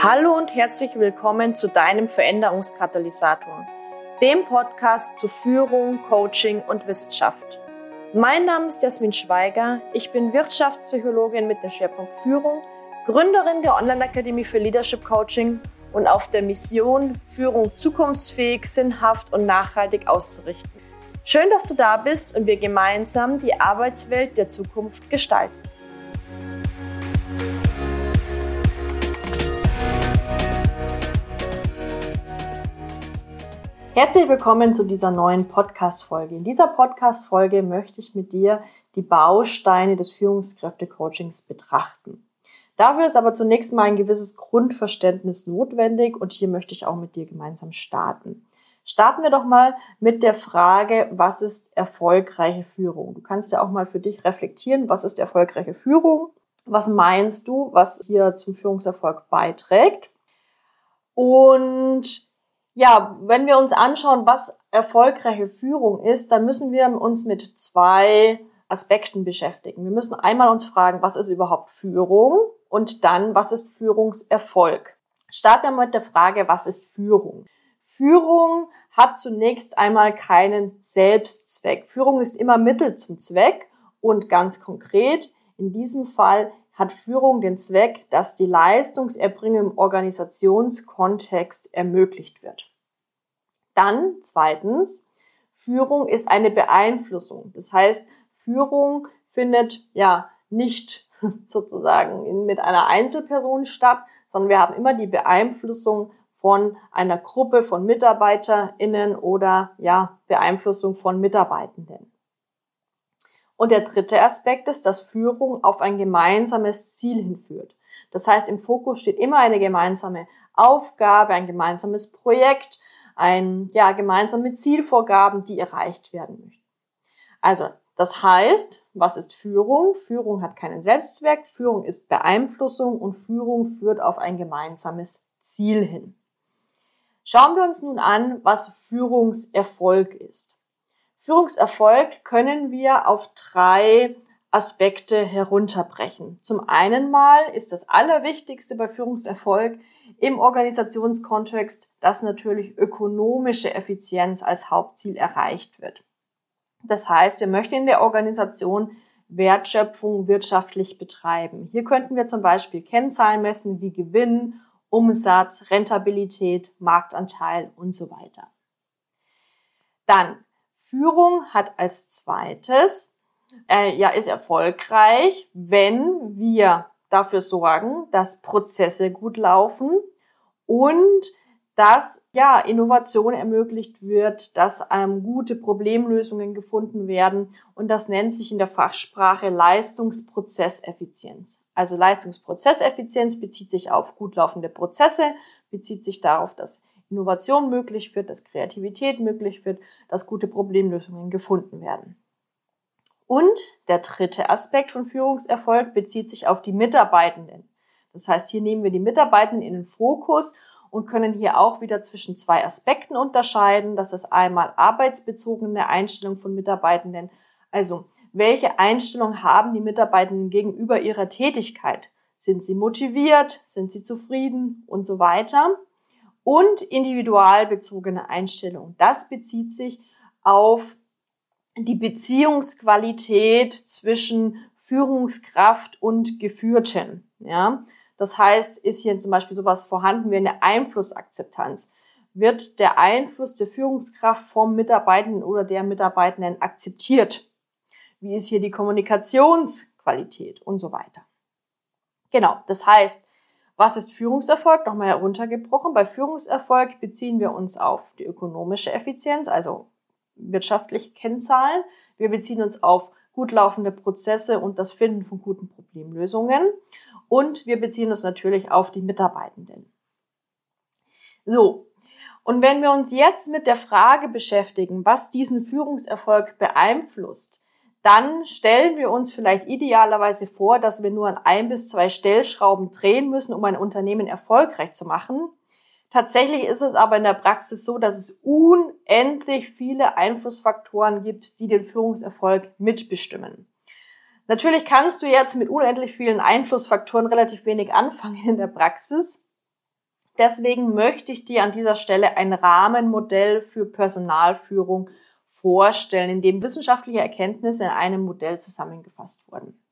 Hallo und herzlich willkommen zu deinem Veränderungskatalysator, dem Podcast zu Führung, Coaching und Wissenschaft. Mein Name ist Jasmin Schweiger, ich bin Wirtschaftspsychologin mit dem Schwerpunkt Führung, Gründerin der Online-Akademie für Leadership Coaching und auf der Mission, Führung zukunftsfähig, sinnhaft und nachhaltig auszurichten. Schön, dass du da bist und wir gemeinsam die Arbeitswelt der Zukunft gestalten. Herzlich willkommen zu dieser neuen Podcast-Folge. In dieser Podcast-Folge möchte ich mit dir die Bausteine des Führungskräfte-Coachings betrachten. Dafür ist aber zunächst mal ein gewisses Grundverständnis notwendig und hier möchte ich auch mit dir gemeinsam starten. Starten wir doch mal mit der Frage, was ist erfolgreiche Führung? Du kannst ja auch mal für dich reflektieren, was ist erfolgreiche Führung? Was meinst du, was hier zum Führungserfolg beiträgt? Und ja, wenn wir uns anschauen, was erfolgreiche Führung ist, dann müssen wir uns mit zwei Aspekten beschäftigen. Wir müssen einmal uns fragen, was ist überhaupt Führung und dann, was ist Führungserfolg? Starten wir mit der Frage, was ist Führung? Führung hat zunächst einmal keinen Selbstzweck. Führung ist immer Mittel zum Zweck und ganz konkret in diesem Fall hat Führung den Zweck, dass die Leistungserbringung im Organisationskontext ermöglicht wird. Dann zweitens, Führung ist eine Beeinflussung. Das heißt, Führung findet ja nicht sozusagen mit einer Einzelperson statt, sondern wir haben immer die Beeinflussung von einer Gruppe von MitarbeiterInnen oder ja, Beeinflussung von Mitarbeitenden. Und der dritte Aspekt ist, dass Führung auf ein gemeinsames Ziel hinführt. Das heißt, im Fokus steht immer eine gemeinsame Aufgabe, ein gemeinsames Projekt, ein, ja, gemeinsame Zielvorgaben, die erreicht werden möchten. Also, das heißt, was ist Führung? Führung hat keinen Selbstzweck, Führung ist Beeinflussung und Führung führt auf ein gemeinsames Ziel hin. Schauen wir uns nun an, was Führungserfolg ist. Führungserfolg können wir auf drei Aspekte herunterbrechen. Zum einen mal ist das Allerwichtigste bei Führungserfolg im Organisationskontext, dass natürlich ökonomische Effizienz als Hauptziel erreicht wird. Das heißt, wir möchten in der Organisation Wertschöpfung wirtschaftlich betreiben. Hier könnten wir zum Beispiel Kennzahlen messen wie Gewinn, Umsatz, Rentabilität, Marktanteil und so weiter. Dann Führung hat als zweites, äh, ja, ist erfolgreich, wenn wir dafür sorgen, dass Prozesse gut laufen und dass ja Innovation ermöglicht wird, dass ähm, gute Problemlösungen gefunden werden und das nennt sich in der Fachsprache Leistungsprozesseffizienz. Also Leistungsprozesseffizienz bezieht sich auf gut laufende Prozesse, bezieht sich darauf, dass Innovation möglich wird, dass Kreativität möglich wird, dass gute Problemlösungen gefunden werden. Und der dritte Aspekt von Führungserfolg bezieht sich auf die Mitarbeitenden. Das heißt, hier nehmen wir die Mitarbeitenden in den Fokus und können hier auch wieder zwischen zwei Aspekten unterscheiden. Das ist einmal arbeitsbezogene Einstellung von Mitarbeitenden. Also, welche Einstellung haben die Mitarbeitenden gegenüber ihrer Tätigkeit? Sind sie motiviert? Sind sie zufrieden? Und so weiter und individualbezogene Einstellung. Das bezieht sich auf die Beziehungsqualität zwischen Führungskraft und Geführten. Ja, das heißt, ist hier zum Beispiel sowas vorhanden wie eine Einflussakzeptanz? Wird der Einfluss der Führungskraft vom Mitarbeitenden oder der Mitarbeitenden akzeptiert? Wie ist hier die Kommunikationsqualität und so weiter? Genau. Das heißt, was ist Führungserfolg? Nochmal heruntergebrochen. Bei Führungserfolg beziehen wir uns auf die ökonomische Effizienz, also wirtschaftliche Kennzahlen. Wir beziehen uns auf gut laufende Prozesse und das Finden von guten Problemlösungen. Und wir beziehen uns natürlich auf die Mitarbeitenden. So. Und wenn wir uns jetzt mit der Frage beschäftigen, was diesen Führungserfolg beeinflusst, dann stellen wir uns vielleicht idealerweise vor, dass wir nur an ein bis zwei Stellschrauben drehen müssen, um ein Unternehmen erfolgreich zu machen. Tatsächlich ist es aber in der Praxis so, dass es unendlich viele Einflussfaktoren gibt, die den Führungserfolg mitbestimmen. Natürlich kannst du jetzt mit unendlich vielen Einflussfaktoren relativ wenig anfangen in der Praxis. Deswegen möchte ich dir an dieser Stelle ein Rahmenmodell für Personalführung vorstellen, in dem wissenschaftliche Erkenntnisse in einem Modell zusammengefasst wurden.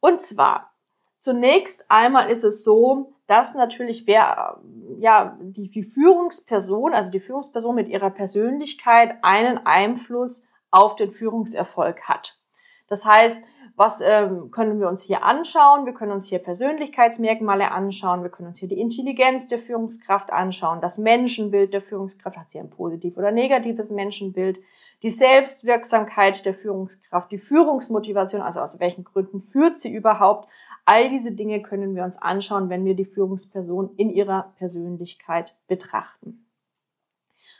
Und zwar, zunächst einmal ist es so, dass natürlich wer, ja, die, die Führungsperson, also die Führungsperson mit ihrer Persönlichkeit einen Einfluss auf den Führungserfolg hat. Das heißt, was ähm, können wir uns hier anschauen? Wir können uns hier Persönlichkeitsmerkmale anschauen. Wir können uns hier die Intelligenz der Führungskraft anschauen, das Menschenbild der Führungskraft, hat sie ein positiv oder negatives Menschenbild, die Selbstwirksamkeit der Führungskraft, die Führungsmotivation, also aus welchen Gründen führt sie überhaupt. All diese Dinge können wir uns anschauen, wenn wir die Führungsperson in ihrer Persönlichkeit betrachten.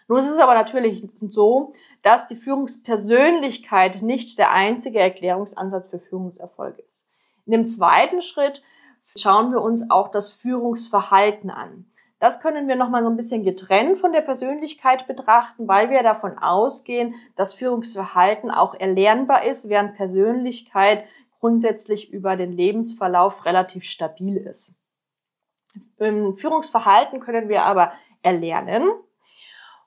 Nun ist es aber natürlich so, dass die Führungspersönlichkeit nicht der einzige Erklärungsansatz für Führungserfolg ist. In dem zweiten Schritt schauen wir uns auch das Führungsverhalten an. Das können wir nochmal so ein bisschen getrennt von der Persönlichkeit betrachten, weil wir davon ausgehen, dass Führungsverhalten auch erlernbar ist, während Persönlichkeit grundsätzlich über den Lebensverlauf relativ stabil ist. Im Führungsverhalten können wir aber erlernen.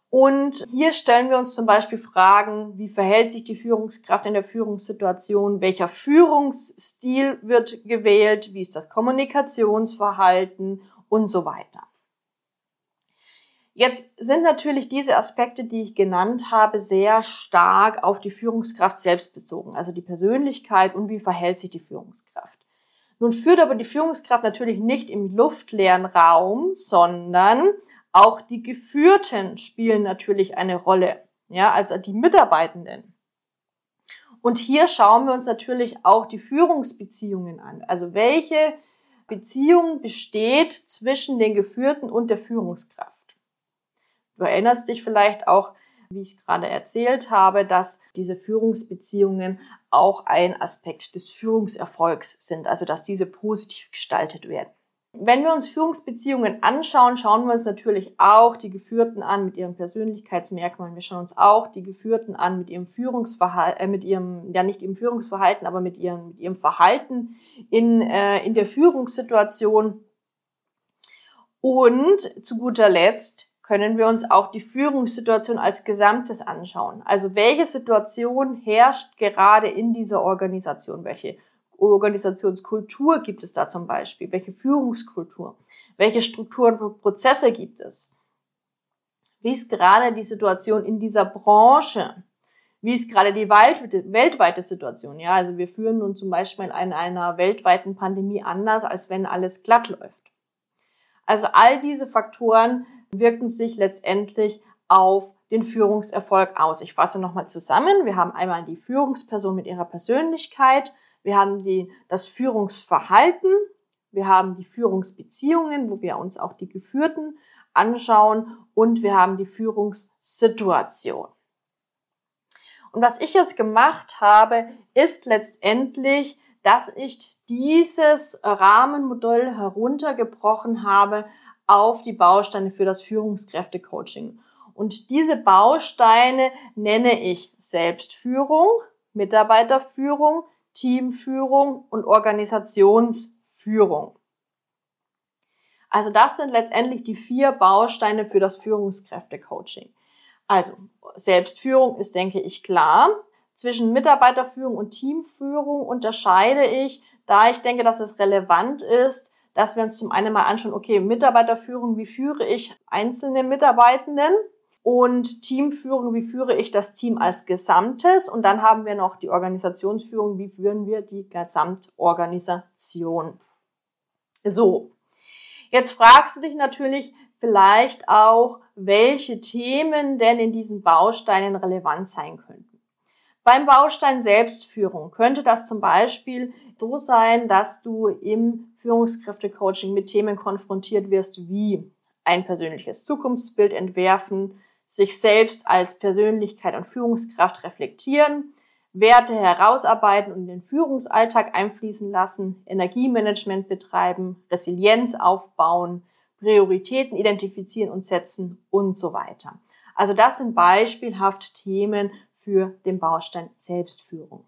Und hier stellen wir uns zum Beispiel Fragen, wie verhält sich die Führungskraft in der Führungssituation, welcher Führungsstil wird gewählt, wie ist das Kommunikationsverhalten und so weiter. Jetzt sind natürlich diese Aspekte, die ich genannt habe, sehr stark auf die Führungskraft selbst bezogen, also die Persönlichkeit und wie verhält sich die Führungskraft. Nun führt aber die Führungskraft natürlich nicht im luftleeren Raum, sondern auch die Geführten spielen natürlich eine Rolle. Ja, also die Mitarbeitenden. Und hier schauen wir uns natürlich auch die Führungsbeziehungen an. Also welche Beziehung besteht zwischen den Geführten und der Führungskraft? Du erinnerst dich vielleicht auch, wie ich es gerade erzählt habe, dass diese Führungsbeziehungen auch ein Aspekt des Führungserfolgs sind, also dass diese positiv gestaltet werden. Wenn wir uns Führungsbeziehungen anschauen, schauen wir uns natürlich auch die Geführten an mit ihren Persönlichkeitsmerkmalen. Wir schauen uns auch die Geführten an mit ihrem Führungsverhalten, äh, mit ihrem, ja nicht ihrem Führungsverhalten, aber mit ihrem, mit ihrem Verhalten in, äh, in der Führungssituation. Und zu guter Letzt können wir uns auch die Führungssituation als Gesamtes anschauen. Also welche Situation herrscht gerade in dieser Organisation? Welche Organisationskultur gibt es da zum Beispiel? Welche Führungskultur? Welche Strukturen und Prozesse gibt es? Wie ist gerade die Situation in dieser Branche? Wie ist gerade die weltweite Situation? Ja, also wir führen nun zum Beispiel in einer weltweiten Pandemie anders, als wenn alles glatt läuft. Also all diese Faktoren wirken sich letztendlich auf den Führungserfolg aus. Ich fasse nochmal zusammen. Wir haben einmal die Führungsperson mit ihrer Persönlichkeit, wir haben die, das Führungsverhalten, wir haben die Führungsbeziehungen, wo wir uns auch die Geführten anschauen und wir haben die Führungssituation. Und was ich jetzt gemacht habe, ist letztendlich, dass ich dieses Rahmenmodell heruntergebrochen habe auf die Bausteine für das Führungskräftecoaching. Und diese Bausteine nenne ich Selbstführung, Mitarbeiterführung, Teamführung und Organisationsführung. Also das sind letztendlich die vier Bausteine für das Führungskräftecoaching. Also Selbstführung ist, denke ich, klar. Zwischen Mitarbeiterführung und Teamführung unterscheide ich, da ich denke, dass es relevant ist, dass wir uns zum einen mal anschauen, okay, Mitarbeiterführung, wie führe ich einzelne Mitarbeitenden? Und Teamführung, wie führe ich das Team als Gesamtes und dann haben wir noch die Organisationsführung, wie führen wir die Gesamtorganisation. So, jetzt fragst du dich natürlich vielleicht auch, welche Themen denn in diesen Bausteinen relevant sein könnten. Beim Baustein Selbstführung könnte das zum Beispiel so sein, dass du im Führungskräftecoaching mit Themen konfrontiert wirst wie ein persönliches Zukunftsbild entwerfen, sich selbst als Persönlichkeit und Führungskraft reflektieren, Werte herausarbeiten und in den Führungsalltag einfließen lassen, Energiemanagement betreiben, Resilienz aufbauen, Prioritäten identifizieren und setzen und so weiter. Also das sind beispielhaft Themen für den Baustein Selbstführung.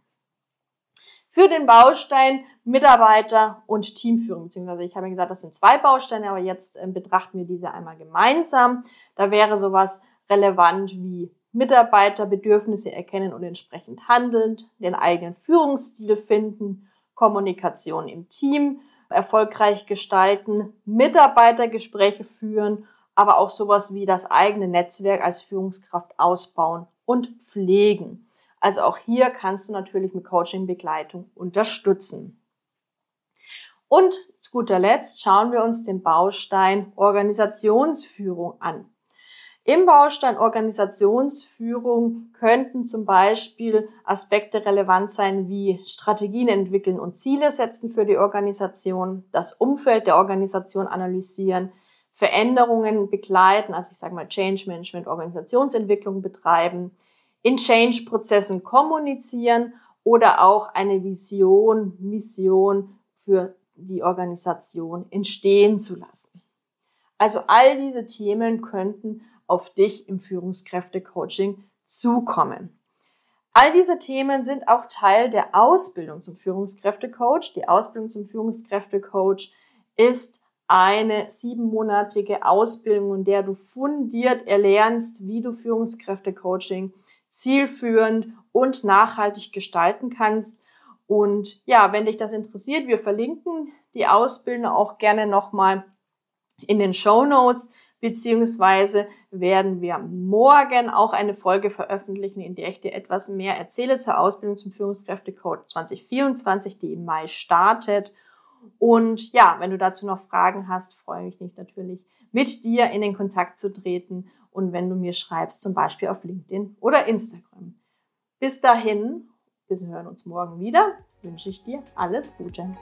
für den Baustein Mitarbeiter und Teamführung, beziehungsweise ich habe gesagt, das sind zwei Bausteine, aber jetzt äh, betrachten wir diese einmal gemeinsam. Da wäre sowas relevant wie Mitarbeiterbedürfnisse erkennen und entsprechend handeln, den eigenen Führungsstil finden, Kommunikation im Team erfolgreich gestalten, Mitarbeitergespräche führen, aber auch sowas wie das eigene Netzwerk als Führungskraft ausbauen und pflegen. Also auch hier kannst du natürlich mit Coaching-Begleitung unterstützen. Und zu guter Letzt schauen wir uns den Baustein Organisationsführung an. Im Baustein Organisationsführung könnten zum Beispiel Aspekte relevant sein wie Strategien entwickeln und Ziele setzen für die Organisation, das Umfeld der Organisation analysieren, Veränderungen begleiten, also ich sage mal Change Management, Organisationsentwicklung betreiben, in Change-Prozessen kommunizieren oder auch eine Vision, Mission für die Organisation entstehen zu lassen. Also all diese Themen könnten auf dich im Führungskräfte-Coaching zukommen. All diese Themen sind auch Teil der Ausbildung zum Führungskräftecoach. Die Ausbildung zum Führungskräftecoach ist eine siebenmonatige Ausbildung, in der du fundiert erlernst, wie du Führungskräftecoaching zielführend und nachhaltig gestalten kannst. Und ja, wenn dich das interessiert, wir verlinken die Ausbildung auch gerne nochmal in den Show Notes beziehungsweise werden wir morgen auch eine Folge veröffentlichen, in der ich dir etwas mehr erzähle zur Ausbildung zum Führungskräftecode 2024, die im Mai startet. Und ja, wenn du dazu noch Fragen hast, freue ich mich natürlich, mit dir in den Kontakt zu treten und wenn du mir schreibst, zum Beispiel auf LinkedIn oder Instagram. Bis dahin, wir hören uns morgen wieder, wünsche ich dir alles Gute.